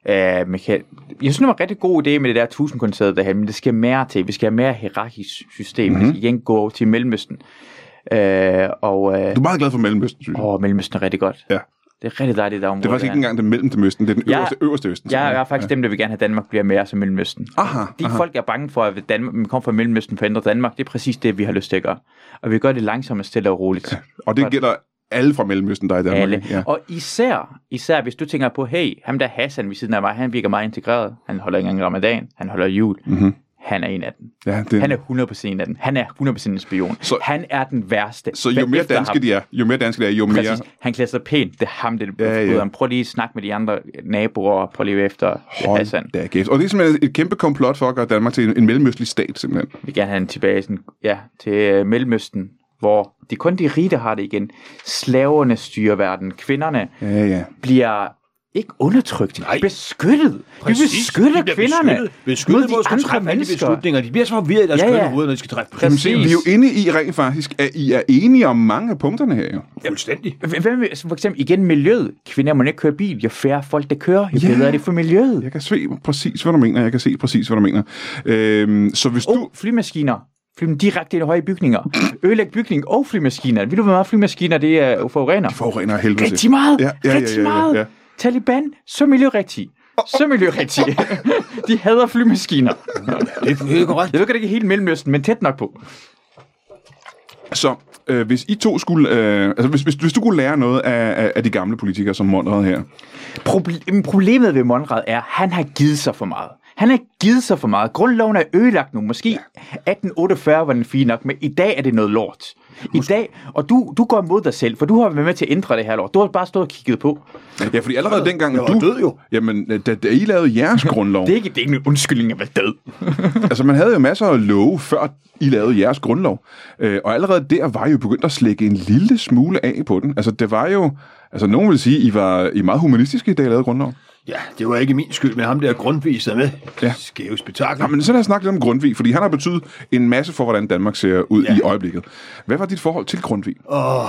Uh, man kan, jeg synes, det var en rigtig god idé med det der tusindkoncertet derhen, men det skal mere til. Vi skal have mere hierarkisk system. Mm-hmm. Vi skal igen gå til Mellemøsten. Uh, og uh, Du er meget glad for Mellemøsten, synes jeg. åh, Mellemøsten er rigtig godt. Ja. Det er rigtig dejligt der område. Det er faktisk ikke engang den mellemste østen, det er den Ja. øverste, øverste østen. Jeg er faktisk dem, der vil gerne have, at Danmark bliver mere som Mellemøsten. Aha, De aha. folk, er bange for, at Danmark, man kommer fra Mellemøsten for at ændre Danmark, det er præcis det, vi har lyst til at gøre. Og vi gør det langsomt og stille og roligt. Og det gælder alle fra Mellemøsten, der er i Danmark. Alle. Ja. Og især, især hvis du tænker på, hey, ham der Hassan ved siden af mig, han virker meget integreret. Han holder ikke engang ramadan, han holder jul. Mm-hmm. Han er en af dem. Ja, det, Han er 100% en af dem. Han er 100% en spion. Så- han er den værste. så jo mere danske ham? de er, jo mere danske de er, jo mere... Præcis. Han klæder sig pænt. Det er ham, det er ja. ja, Prøv lige at snakke med de andre naboer og prøv lige efter Hassan. Hold da kæft. Og det er simpelthen et kæmpe komplot for at gøre Danmark til en, en mellemøstlig stat, simpelthen. Vi gerne have den tilbage sådan, ja, til øh, Mellemøsten, hvor det er kun de rige, der har det igen. Slaverne styrer verden. Kvinderne Ja, ja. bliver Ikke undertrykt, Nej. beskyttet. Præcis. Vi beskytter De kvinderne beskyttet, beskyttet mod de skulle andre de mennesker. beslutninger. De bliver så forvirret i deres Ja, ja, ja. ja. hoveder, når de skal træffe Jamen, se, beslutninger. vi er jo inde i rent faktisk, at I er enige om mange af punkterne her jo. Fuldstændig. Hvem, vil- for eksempel igen miljøet. Kvinder må ikke køre bil. Jo færre folk, der kører, jo Ja. bedre er det for miljøet. Jeg kan se præcis, hvad du mener. Jeg kan se præcis, hvad du mener. Øhm, så hvis du... Og flymaskiner. Fly direkte i de høje bygninger. Ødelæg bygning og flymaskiner. Ved du, hvor meget flymaskiner det er forurener? Forurener af helvede til. Rigtig meget. Ja, ja, ja, Rigtig ja, ja, meget. Taliban, så miljørigtige. Så miljørigtige. de hader flymaskiner. Det er korrekt. Jeg ved ikke helt Mellemøsten, men tæt nok på. Så øh, hvis I to skulle... Øh, altså, hvis, hvis, hvis du kunne lære noget af, af, af de gamle politikere, som Monrad her. Proble- problemet ved Monrad er, at han har givet sig for meget. Han har givet sig for meget. Grundloven er ødelagt nu. Måske 1848 var den fin nok, men i dag er det noget lort. I dag, og du, du går imod dig selv, for du har været med til at ændre det her lort. Du har bare stået og kigget på. Ja, fordi allerede dengang, Jeg du... død jo. Jamen, da, da I lavede jeres grundlov... Det er ikke, det er ikke en undskyldning at være død. altså, man havde jo masser af love, før I lavede jeres grundlov. Øh, og allerede der var I jo begyndt at slække en lille smule af på den. Altså, det var jo... Altså, nogen vil sige, I var I meget humanistiske, da I lavede grundlov. Ja, det var ikke min skyld, men ham der grundvis er med. Ja. Skæve spektakel. Ja, men så lad os snakke lidt om Grundtvig, fordi han har betydet en masse for, hvordan Danmark ser ud ja. I øjeblikket. Hvad var dit forhold til Grundtvig? Åh,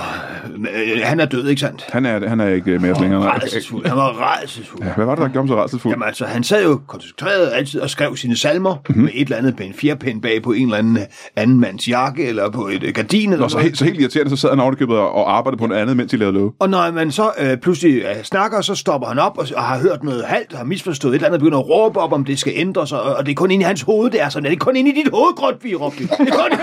øh, han er død, ikke sandt? Han er, han er ikke med os længere. nej. Rædselsfuld. Han var rædselsfuld. Ja, hvad var det, der gjorde ham så rædselsfuld? Jamen altså, han sad jo koncentreret altid og skrev sine salmer Mhm. mm-hmm. med et eller andet på en fjerpind bag på en eller anden anden mands jakke, eller på et øh, gardin eller Nå, så, helt, så helt irriterende, så sad han ovenikøbet og, arbejdede på noget andet, mens I lavede love. Og når man så øh, pludselig øh, snakker, så stopper han op og, og har hørt noget halvt, har misforstået et eller andet, begynder at råbe op, om det skal ændres, og, og det er kun inde i hans hoved, det er sådan. Det er kun inde i dit hoved, Grundtvig, råbte de. Det er kun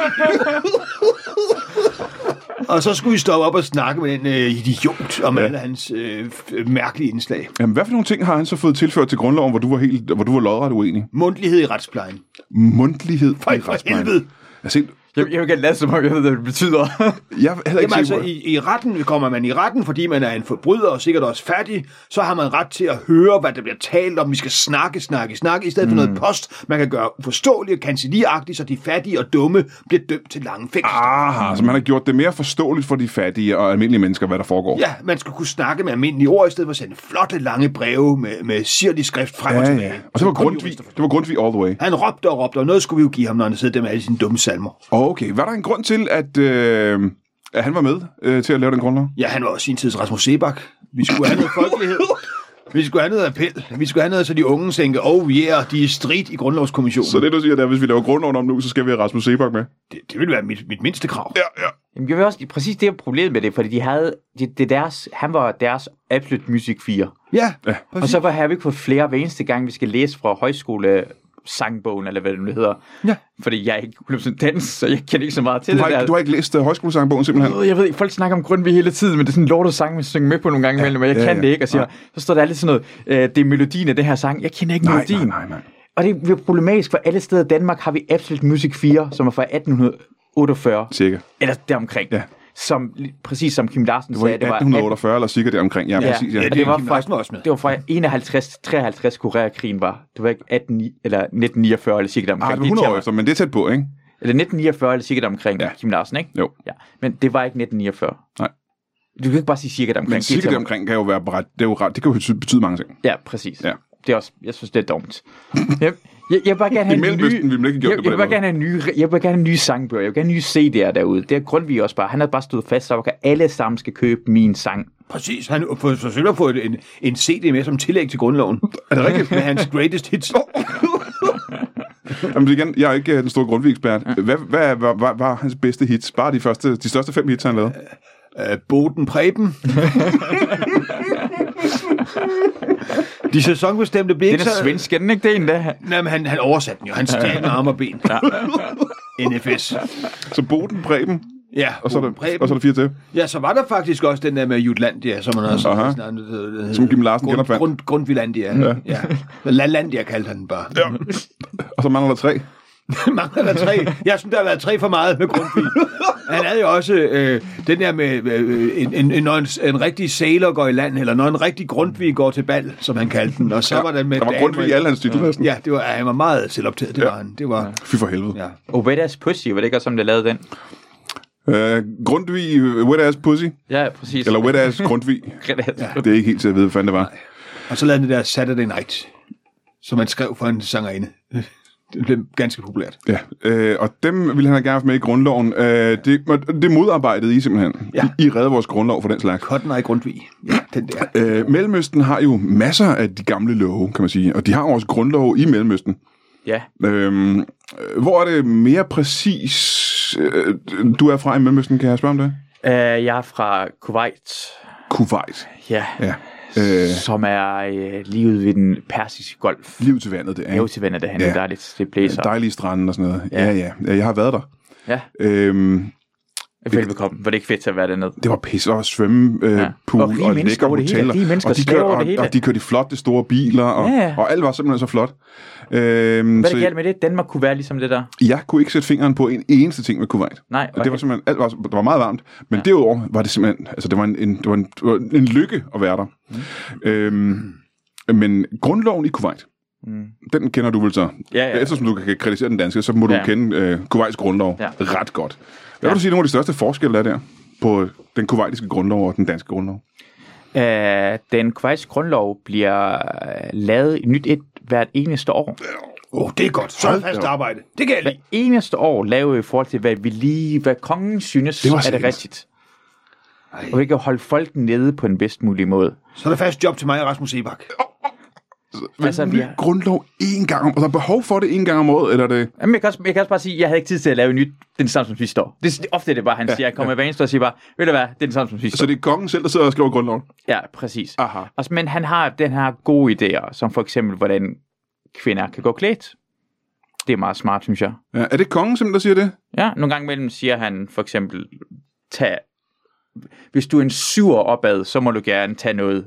Og så skulle vi stoppe op og snakke med den øh, idiot om ja. alle hans øh, f- mærkelige indslag. Jamen, hvad for nogle ting har han så fået tilført til grundloven, hvor du var, helt, hvor du var lodret uenig? Mundtlighed i retsplejen. Mundtlighed For, i for retsplejen. helvede. Jeg, set, Jeg, jeg vil gerne lade som om, jeg ved, hvad det betyder. jeg er heller ikke Jamen altså, i, i retten kommer man i retten, fordi man er en forbryder og sikkert også fattig, så har man ret til at høre, hvad der bliver talt om. Vi skal snakke, snakke, snakke, i stedet for Mm. noget post, man kan gøre uforståeligt og kancellieragtigt, så de fattige og dumme bliver dømt til lange fængselsstraffe. Aha, så man har gjort det mere forståeligt for de fattige og almindelige mennesker, hvad der foregår. Ja, man skal kunne snakke med almindelige ord, i stedet for at sende flotte, lange breve med, med sirlig skrift frem og ja, tilbage. ja. Og så var Grundtvig, det var Grundtvig all the way. Han råbte og råbte, og noget skulle vi jo give ham, når han sidder der med alle sine dumme salmer. Okay, var der en grund til, at, øh, at han var med øh, til at lave den grundlov? Ja, han var også sin tids Rasmus Sebak. Vi skulle have noget folkelighed. Vi skulle have noget appel. Vi skulle have noget, så de unge tænker, oh yeah, de er strid i grundlovskommissionen. Så det, du siger, det er, at hvis vi laver grundloven om nu, så skal vi have Rasmus Sebak med. Det, det vil være mit, mit mindste krav. Ja, ja. Jamen, jeg vil også, præcis det er problemet med det, fordi de havde, det, det er deres, han var deres Absolute Music 4. Ja, Ja. Og så var har vi ikke fået flere hver eneste gang, vi skal læse fra højskole sangbogen, eller hvad det nu hedder. Ja. Fordi jeg er ikke 100% dans, så jeg kender ikke så meget til Du har, det der. du har ikke læst uh, højskolesangbogen simpelthen? Øh, Jeg ved ikke, folk snakker om Grundtvig hele tiden, men det er sådan en lortet sang, man synger med på nogle gange imellem, og jeg ja, kan ja. det ikke, og siger, så står der altid sådan noget, øh, det er melodien af det her sang, jeg kender ikke Nej, melodien. nej, nej, nej. Og det er problematisk, for alle steder i Danmark har vi Absolute Music 4, som er fra 1848, Cirka. eller deromkring. Ja. Som, præcis som Kim Larsen Det sagde, det var 1848 eller cirka deromkring. Ja, Ja, præcis. Ja. ja, det det var fra, Larsen var også med. det var fra 51 til 53, Koreakrigen var. Det var ikke 18, eller 1949 eller cirka deromkring. Ah, det var 100 år efter, men det er tæt på, ikke? Eller 1949 eller cirka deromkring, Ja. ja. Kim Larsen, ikke? Jo. Ja. Men det var ikke 1949. Nej. Du kan ikke bare sige cirka deromkring. Men Det cirka mig. deromkring kan jo være ret, det, er jo ret, det kan jo betyde, betyde mange ting. Ja, præcis. Ja. Det er også, jeg synes, det er dumt. jeg, jeg, jeg vil bare gerne have I en Mellemøsten ny... ville man ikke gjort jeg, det jeg, vil bare gerne have en ny, jeg vil gerne have en ny sangbøger. Jeg vil gerne have en ny CD'er derude. Det er Grundtvig også bare. Han har bare stået fast, så kan alle sammen skal købe min sang. Præcis. Han for- forsøger at få en, en CD med som tillæg til grundloven. Er det rigtigt? med hans greatest hits. Jamen igen, jeg er ikke øh, den store Grundtvig-ekspert. Hvad, hvad, hvad, hvad var hans bedste hits? Bare de, første, de største fem hits, han lavede? Uh, Boden Preben. De sæsonbestemte bliver Den ikke er så... svensk, er den ikke det en der? Nej, men han, han oversatte den jo. Han stjal med arme og ben. NFS. Så Boden, Preben, Ja, og så, er der, og så er der fire til. Ja, så var der faktisk også den der med Jutlandia, som man også... Aha. Sådan, Som Kim Larsen grund, genopfandt. grund, Grundvilandia. Ja. ja. Lalandia kaldte han den bare. Ja. Og så mangler der tre. Mangler der tre? Jeg synes, der har været tre for meget med Grundtvig. Han havde jo også øh, den der med, øh, en, en, en, når en, en rigtig sailor går i land, eller når en rigtig Grundtvig går til bal, som han kaldte den. Og så var den med Der var Grundtvig i alle hans titler næsten. Ja, det var, han var meget selvoptaget, det var han. Det var, Fy for helvede. ja. Og Wet Ass Pussy, var det ikke også, som der lavede den? Øh, Grundtvig, øh, Wet Ass Pussy, Ja, præcis. eller Wet Ass Grundtvig. ja. Det er ikke helt til at vide, hvad fanden det var. Og så lavede han det der Saturday Night, som man skrev for en sangerinde. Det blev ganske populært. Ja, øh, og dem ville han have gerne haft med i grundloven. Øh, det, det modarbejdede I simpelthen. Ja. I, I redde vores grundlov for den slags. Cotton Eye Grundtvig. Ja, den der. Øh, Mellemøsten har jo masser af de gamle love, kan man sige. Og de har jo også grundlov i Mellemøsten. Ja, Øhm, øh, hvor er det mere præcis, øh, du er fra i Mellemøsten, kan jeg spørge om det? øh, jeg er fra Kuwait, Kuwait. ja, Ja. Øh, som er øh, ude ved den persiske golf. liv til vandet, det er. Jo til vandet, det handler Ja. ja. dejligt. Det blæser. Dejlige strande og sådan noget. Ja, Ja. ja. ja jeg har været der. Ja, Øhm, velbekomme. Var det ikke fedt til at være dernede? det var pisse og svømme øh, Ja. pool Og og, hele. hoteller. Mennesker og, de kørte, og, hele. og de kørte de flotte store biler, og, Ja, ja. og alt var simpelthen så flot. Øhm, Hvad er så det galt med det? Danmark kunne være ligesom det der. jeg kunne ikke sætte fingeren på en eneste ting med Kuwait. Nej, Og det var simpelthen, alt var, det var meget varmt, men ja. derudover var det simpelthen, altså det var en, en, det var en, det var en lykke at være der. Mm. Øhm, men grundloven i Kuwait, Mm. den kender du vel så? Ja, ja. Eftersom du kan kritisere den danske, så må du Ja. kende øh, Kuwaits grundlov Ja. ret godt. Hvad Ja. vil du sige, nogle af de største forskelle er der på den kuwaitiske grundlov og den danske grundlov? Øh, den kuwaitiske grundlov bliver øh, lavet i nyt et hvert eneste år. Åh, oh, det er godt. Så fast arbejde. Det kan jeg lide. Eneste år laver vi i forhold til, hvad vi lige, hvad kongen synes, Det er det rigtigt. Ej. Og vi kan holde folk nede på den bedst mulige måde. Så er der fast job til mig og Rasmus Ebak. Men Altså, vi har- grundlov én gang om, og der er behov for det en gang om året, eller er det... Jamen, jeg, kan også, jeg kan også bare sige, at jeg havde ikke tid til at lave nyt. Det er den samme som sidste år. Det, det, ofte er det bare, han siger, jeg kommer eneste år og siger bare, ved du hvad, det er den samme som sidste Så år. det er kongen selv, der sidder og skriver grundloven? Ja, præcis. Aha. Altså, men han har den her gode idéer, som for eksempel, hvordan kvinder kan gå klædt. Det er meget smart, synes jeg. Ja, er det kongen simpelthen, der siger det? Ja, nogle gange imellem siger han for eksempel, tag, hvis du er en syver opad, så må du gerne tage noget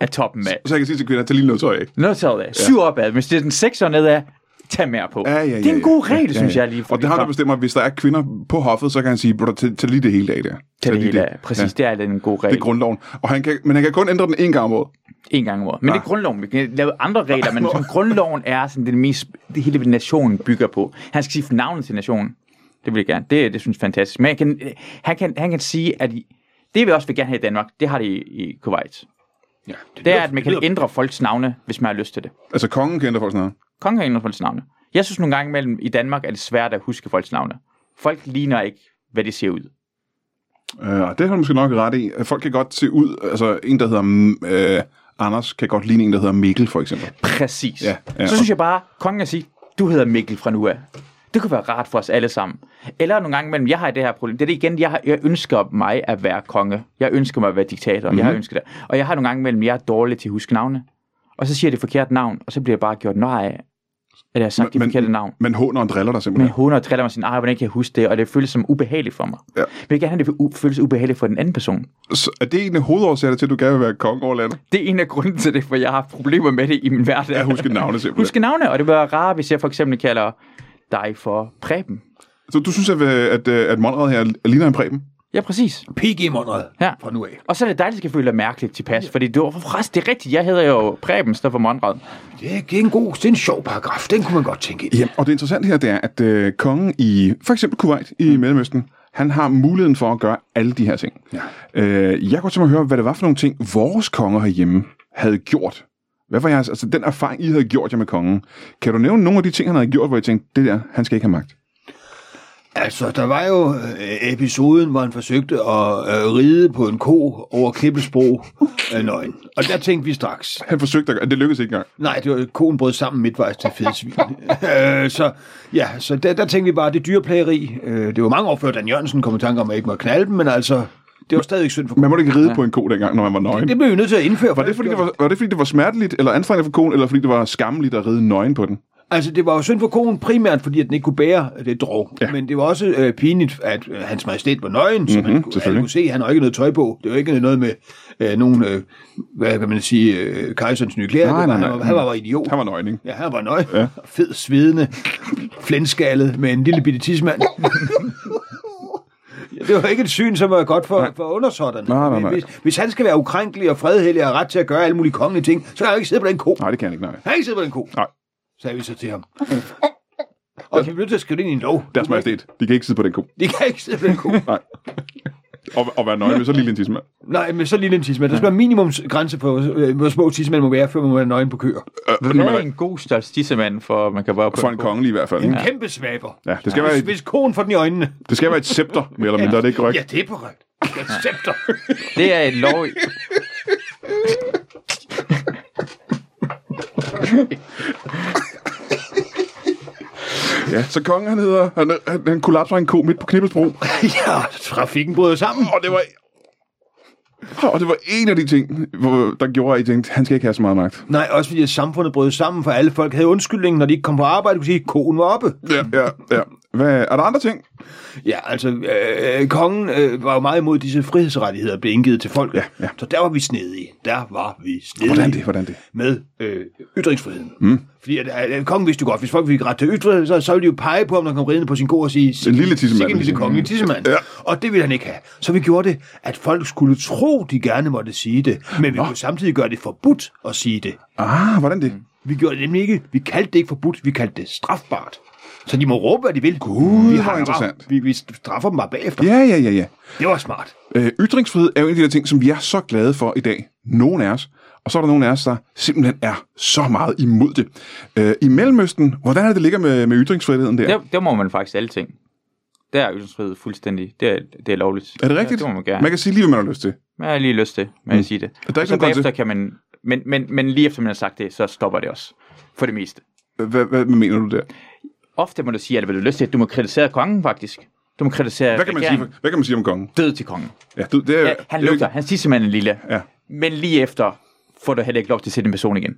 af toppen af. Så jeg kan sige til kvinder, tag lige noget tøj af. Noget taget af. Syv opad. Hvis det er den sekser nedad, tag mere på. Ja, ja, ja, det er en ja. god regel, Ja, synes ja. jeg lige. Og det har der bestemmer, at hvis der er kvinder på hoffet, så kan han sige, "Bro, tag, tag lige det hele af der. Tag det lige hele af. Præcis, det er en god Det regel. er grundloven. Og han kan, men han kan kun ændre den en gang om året. En gang om året. Men Ja. det er grundloven. Vi kan lave andre regler, men som grundloven er sådan det mest, det hele nationen bygger på. Han skal sige navnet til nationen. Det vil jeg gerne. Det, det synes jeg er fantastisk. Men han kan, han kan, han kan sige, at det vi også vil gerne have i Danmark, det har det i, i Kuwait. Ja, Det er, at man kan ændre folks navne, hvis man har lyst til det. Altså kongen kan ændre folks navn. Kongen kan ændre folks navne. Jeg synes nogle gange imellem i Danmark er det svært at huske folks navne. Folk ligner ikke, hvad de ser ud. Øh, og det har du måske nok ret i. Folk kan godt se ud, altså en, der hedder mm, øh, Anders, kan godt ligne en, der hedder Mikkel, for eksempel. Præcis. Ja, ja. Så synes jeg bare, kongen at sige, du hedder Mikkel fra nu af. Det kunne være rart for os alle sammen. Eller nogle gange imellem, jeg har det her problem. Det er det igen, jeg, har, jeg ønsker mig at være konge. Jeg ønsker mig at være diktator. Mm-hmm. Jeg har ønsket det. Og jeg har nogle gange imellem, jeg er dårlig til at huske navne. Og så siger jeg det forkerte navn, og så bliver jeg bare gjort nej af, at jeg har sagt det forkerte navn. Men håner og driller dig Men simpelthen. hun og triller mig sin, ej, hvordan kan jeg huske det? Og det føles som ubehageligt for mig. Ja. Men jeg vil gerne have, det føles ubehageligt for den anden person. Så er det en af hovedårsagerne til, at du gerne vil være konge over landet? Det er en af grunden til det, for jeg har problemer med det i min hverdag. At huske navne simpelthen. Huske navne, og det være rart, hvis jeg for eksempel kalder dig for Preben. Så du synes, at, øh, at, at, at Monrad her ligner en præben? Ja, præcis. PG Monrad Ja. fra nu af. Og så er det dejligt, at jeg føle dig mærkeligt tilpas, fordi det var forresten, det er rigtigt, jeg hedder jo Preben, står for Monrad. Det er, en god, det er en sjov paragraf. Den kunne man godt tænke ind. i. Ja, og det interessante her, det er, at øh, kongen i for eksempel Kuwait i Mellemøsten, han har muligheden for at gøre alle de her ting. Ja. Øh, jeg kunne tænke mig at høre, hvad det var for nogle ting, vores konger herhjemme havde gjort. Hvad var jeres, altså den erfaring, I havde gjort jer med kongen. Kan du nævne nogle af de ting, han havde gjort, hvor I tænkte, det der, han skal ikke have magt? Altså, der var jo øh, episoden, hvor han forsøgte at øh, ride på en ko over Klippesbro øh, nøgen. Og der tænkte vi straks, Han forsøgte gøre, det lykkedes ikke engang. nej, det var koen brød sammen midtvejs til fede svin. øh, så ja, så der, der tænkte vi bare, det er dyreplageri. Øh, det var mange år før Dan Jørgensen kom i tanke om, at jeg ikke må knalde dem, men altså, det var stadig synd for Man måtte ikke ride ja. på en ko dengang, når man var nøgen. Det blev vi nødt til at indføre. Var det, fordi det var, var det fordi, det var smerteligt eller anstrengende for konen, eller fordi det var skammeligt at ride nøgen på den? Altså, det var jo synd for konen primært, fordi at den ikke kunne bære det drog. Ja. Men det var også øh, pinligt, at øh, hans majestæt var nøgen, så Mhm, man kunne, selvfølgelig. alle kunne se, han har ikke noget tøj på. Det var ikke noget med øh, nogen, øh, hvad kan man sige, øh, kejserens nye klæder. Nej, nej, han, var, han var idiot. Han var nøgen, ikke? Ja, han var nøgen. Ja. Fed, svedende, flændskaldet med en lille bitte tidsmand. Det var ikke et syn, som var godt for, for undersåtterne. Nej, nej, nej. Hvis, hvis han skal være ukrænkelig og fredhellig og ret til at gøre alle mulige kongelige ting, så kan han jo ikke sidde på den ko. Nej, det kan han ikke, nej. Han kan ikke sidde på den ko, Nej, sagde vi så til ham. Og vi er nødt til at skrive det ind i en lov. deres majestæt. De kan ikke sidde på den ko. De kan ikke sidde på den ko. Nej. Og, og være nøgen med så lille en tidsmand. Nej, men så lille en tidsmand. Der skal være minimumsgrænse på, øh, hvor små tidsmænd må være, før man må være nøgen på køer. Hvad er en god størrelse tissemand, for man kan bare på For en kongelig i hvert fald. En ikke? kæmpe svaber. Ja, det skal, være Hvis, et, hvis konen får den i øjnene. det skal være et scepter, mere eller mindre, er det ikke korrekt? Ja, det er korrekt. Et scepter. Det er et lov... Ja, så kongen han hedder, han, han, han kollapser en ko midt på Knibbelsbro. ja, trafikken bryder sammen. Og det var... Og det var en af de ting, hvor, der gjorde, at I tænkte, han skal ikke have så meget magt. Nej, også fordi samfundet brød sammen, for alle folk havde undskyldning, når de ikke kom på arbejde, kunne sige, at konen var oppe. Ja, ja, ja. Hvad, er der andre ting? Ja, altså, øh, kongen øh, var jo meget imod disse frihedsrettigheder, der blev indgivet til folk. Ja, ja. Så der var vi snedige. Der var vi snedige. Hvordan det? Hvordan det? Med øh, ytringsfriheden. Mm. Fordi at, at, at, kongen vidste jo godt, hvis folk fik ret til ytringsfrihed, så, så ville de jo pege på, om der kom ridende på sin ko og sige, En lille tissemand. en lille kongelig tissemand. Ja. Og det ville han ikke have. Så vi gjorde det, at folk skulle tro, de gerne måtte sige det, men vi kunne samtidig gøre det forbudt at sige det. Ah, hvordan det? Vi gjorde det nemlig ikke. Vi kaldte det ikke forbudt, vi kaldte det strafbart. Så de må råbe, hvad de vil. Gud, vi hakker interessant. Vi, vi straffer dem bare bagefter. Ja, ja, ja, ja. Det var smart. Øh, ytringsfrihed er jo en af de der ting, som vi er så glade for i dag. Nogen af os. Og så er der nogen af os, der simpelthen er så meget imod det. Øh, I Mellemøsten, hvordan er det, det ligger med, med ytringsfriheden der? Der, der må man faktisk alle ting. Der er ytringsfrihed fuldstændig. Det er, det er lovligt. Er det rigtigt? Ja, det må man gerne. Man kan sige lige, hvad man har lyst til. Jeg har lige lyst til, med at sige det. Der er Og så ikke nogen grund bagefter kan man... Men, men, men lige efter man har sagt det, så stopper det også. For det meste. Hvad, hvad mener du der? Ofte må du sige, at hvad du lyst til. Du må kritisere kongen, faktisk. Du må kritisere Hvad kan man regeringen. sige, hvad kan man sige om kongen? Død til kongen. Ja, du, det er, Ja, han det er- lugter. Han siger simpelthen lille. Ja. Men lige efter får du heller ikke lov til at sætte en person igen.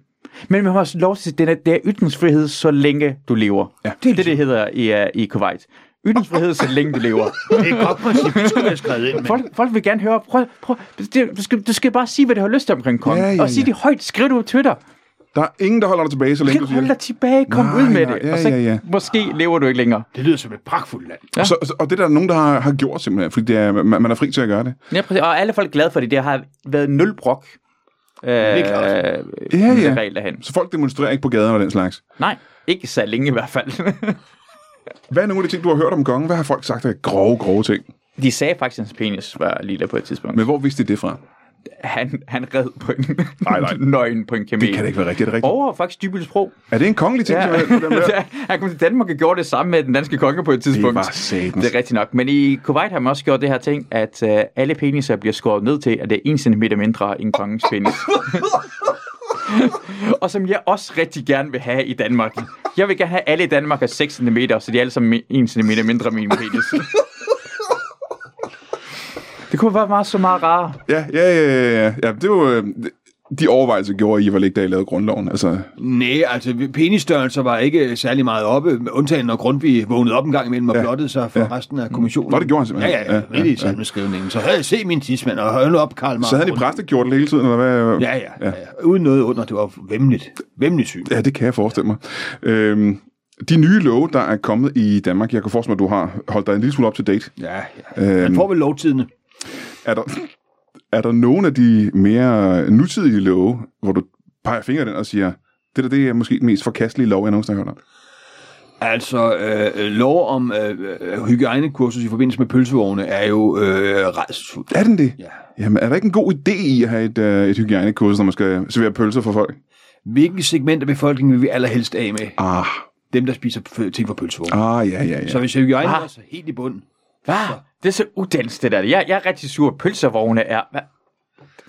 Men man har også lov til, det er, det er ytringsfrihed, så længe du lever. Ja. Det er det, det hedder i, uh, i Kuwait. Ytringsfrihed, så længe du lever. Det er et godt princip, det skulle være skrevet ind med. Folk, folk vil gerne høre, prøv, prøv, det, du, skal, du skal bare sige, hvad du har lyst til omkring kongen. Ja, ja, Og sige ja. det højt, skriv det på Twitter. Der er ingen, der holder dig tilbage, så længe kan du siger holde det. dig tilbage, kom Nej, ud med nej, det. ja, og så ja, ja. måske lever du ikke længere. Det lyder som et pragtfuldt land. Ja. Så, så- og det er der nogen, der har, har gjort simpelthen, fordi det er, man, man er fri til at gøre det. Ja, præcis. Og alle folk er glade for det. Det har været nul brok. Øh, er klart. Ja, ja. Derhen. Så folk demonstrerer ikke på gaden og den slags. Nej, ikke så længe i hvert fald. Hvad er nogle af de ting, du har hørt om kongen? Hvad har folk sagt af grove, grove ting? De sagde faktisk, at hans penis var lille på et tidspunkt. Men hvor vidste de det fra? Han, han red på en Nej, nej. nøgen på en kamel. Det kan da ikke være rigtigt. Er det rigtigt? Over faktisk Dybølsbro. Er det en kongelig ting? Ja. der? han kom til Danmark og gjorde det samme med den danske konge på et tidspunkt. var satans. Det er rigtigt nok. Men i Kuwait har man også gjort det her ting, at uh, alle peniser bliver skåret ned til, at det er 1 cm mindre end kongens penis. og som jeg også rigtig gerne vil have i Danmark. Jeg vil gerne have alle i Danmark er 6 cm, så de er alle sammen 1 cm mindre end min penis. Det kunne være meget så meget rarere. Ja, ja, ja, ja, ja. ja det var, øh, de overvejelser gjorde I, var ikke da I lavede grundloven. Altså, Nej, altså penisstørrelser var ikke særlig meget oppe, undtagen når Grundtvig vågnede op en gang imellem og Ja. blottede sig for Ja. resten af kommissionen. Nå, det gjorde han simpelthen. Ja, ja, ja, Ja, midt ja, i salmeskrivningen. Så havde jeg set min tidsmand, og nu op, Karl Marx. så havde de det hele tiden, eller hvad? Ja, ja, ja, ja. Uden noget under, det var vemmeligt. Vemmeligt syn. Ja, det kan jeg forestille mig. Øhm, de nye love, der er kommet i Danmark, jeg kan forestille mig, at du har holdt dig en lille smule up to date. Ja, ja. Man Øhm, får vel lovtidene. Er, der, er der nogen af de mere nutidige love, hvor du peger fingre den og siger, det der det er måske den mest forkastelige lov, jeg nogensinde har hørt om? Altså, øh, lov om øh, øh, hygiejnekursus i forbindelse med pølsevogne er jo øh, redselsfuldt. Er den det? Ja. Jamen, er der ikke en god idé i at have et, øh, et hygiejnekursus, når man skal servere pølser for folk? Hvilken segment af befolkningen vil vi allerhelst af med? Ah, Dem, der spiser ting fra pølsevogne. ah ja, ja, ja. Så hvis hygiejne Ah. er så helt i bunden. Hvad? Det er så uddannelse, det der. Jeg, jeg er rigtig sur. Pølsevogne er... Hvad?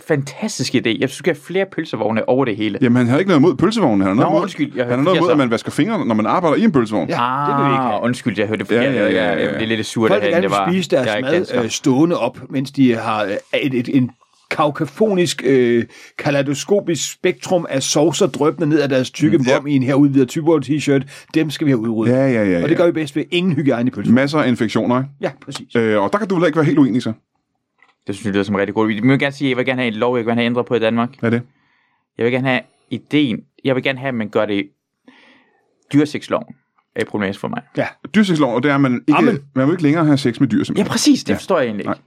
Fantastisk idé. Jeg synes, skal have flere pølsevogne over det hele. Jamen, han har ikke noget imod pølsevognen. Han har noget Nå, imod, undskyld, jeg han har noget imod, at man vasker fingrene, når man arbejder i en pølsevogn. Ja, det vil vi ikke have. Ah, undskyld, jeg hørte det Ja, forkert. ja, ja, ja, ja. Jeg blev lidt sur Folk vil gerne Det var, spise deres er mad øh, stående op, mens de har øh, et, et, en kaukafonisk, øh, kaleidoskopisk spektrum af saucer drøbende ned af deres tykke Mm, vom i en her udvidet typer t-shirt. Dem skal vi have udryddet. Ja, ja, ja. Og det gør ja. vi bedst ved ingen hygiejne i. Masser af infektioner, ikke? Ja, præcis. Øh, og der kan du vel ikke være helt uenig, så? Det synes jeg lyder som rigtig god idé. Jeg vil gerne sige, at jeg vil gerne have en lov, jeg vil gerne have ændret på i Danmark. Hvad er det? Jeg vil gerne have ideen. Jeg vil gerne have, at man gør det dyrsexloven er problematisk for mig. Ja. Dyrsexloven, og det er, at man ikke, Amen. man må ikke længere have sex med dyr, Ja, simpelthen. præcis. Det Ja. ja. forstår jeg egentlig ikke. Nej.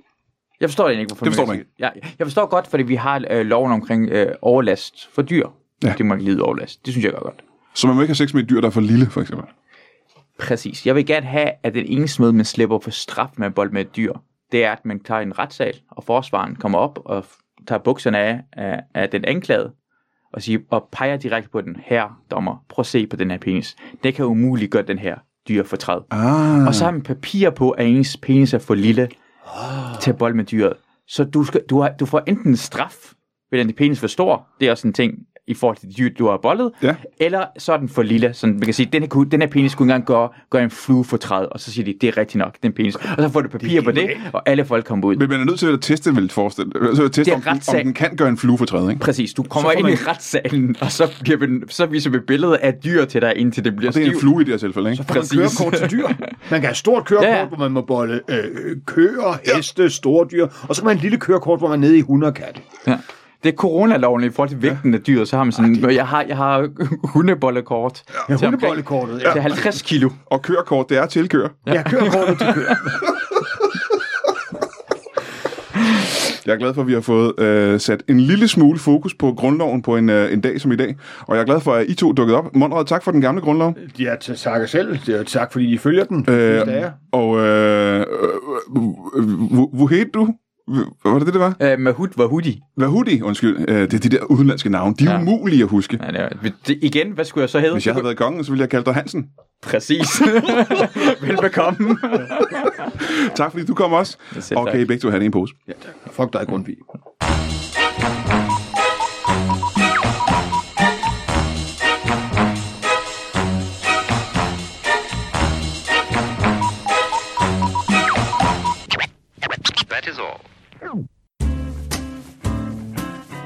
Jeg forstår egentlig ikke, hvorfor Det forstår man kan- Ja, jeg forstår godt, fordi vi har øh, loven omkring øh, overlast for dyr. Ja. Det må ikke lide overlast. Det synes jeg godt. Så man må ikke have sex med et dyr, der er for lille, for eksempel. Præcis. Jeg vil gerne have, at den eneste måde, man slipper for straf med bold med et dyr, det er, at man tager en retssal, og forsvaren kommer op og tager bukserne af, af, af den anklagede, og, siger, og peger direkte på den her dommer. Prøv at se på den her penis. Det kan umuligt gøre den her dyr fortræd. Ah. Og så har man papir på, at ens penis er for lille til at bold med dyret. Så du, skal, du, har, du får enten en straf, ved din penis for stor, det er også en ting i forhold til de dyr, du har bollet, Ja. eller så er den for lille, så man kan sige, den her, den her penis kunne engang gøre, gøre en flue for træet, og så siger de, det er rigtigt nok, den penis. Og så får du papir på det, og alle folk kommer ud. Men man er nødt til at teste, vil forestille. Så at teste, Det om, den, om retssag. den kan gøre en flue for træet, ikke? Præcis, du kommer får ind man- i retssalen, og så, bliver vi, så viser vi billedet af dyr til dig, indtil det bliver Og det er en stiv. flue i det her tilfælde, ikke? får man Præcis. kørekort til dyr. Man kan have stort kørekort, Ja, ja, ja. hvor man må bolle øh, køer, heste, store dyr. Og så kan man have en lille kørekort, hvor man er nede i 100 katte. Ja. Det er coronaloven i forhold til vægten af dyr, så har man sådan, jeg har, jeg har hundebollekort Ja, til, omkring, hundebollekort. Ja. til 50 kilo. Og kørekort, det er tilkører. ja, kørekortet til køer. Jeg er glad for, at vi har fået øh, sat en lille smule fokus på grundloven på en, øh, en dag som i dag. Og jeg er glad for, at I to dukkede op. Monrad, tak for den gamle grundlov. Ja, takker selv. Tak, fordi I følger den. Øh, Øh, og øh, øh, hvor- hvor hed du? Hvad var det det, det var? Øh, Mahut var hudi. Vahudi, undskyld. Øh, det er de der udenlandske navne. De er ja. Umulige at huske. Ja, det, er- det, igen, hvad skulle jeg så hedde? Hvis jeg havde været kongen, så ville jeg kalde dig Hansen. Præcis. Velbekomme. Tak fordi du kom også. Og kan I begge to have det i en pose. Ja, tak. Fuck dig, Grundtvig.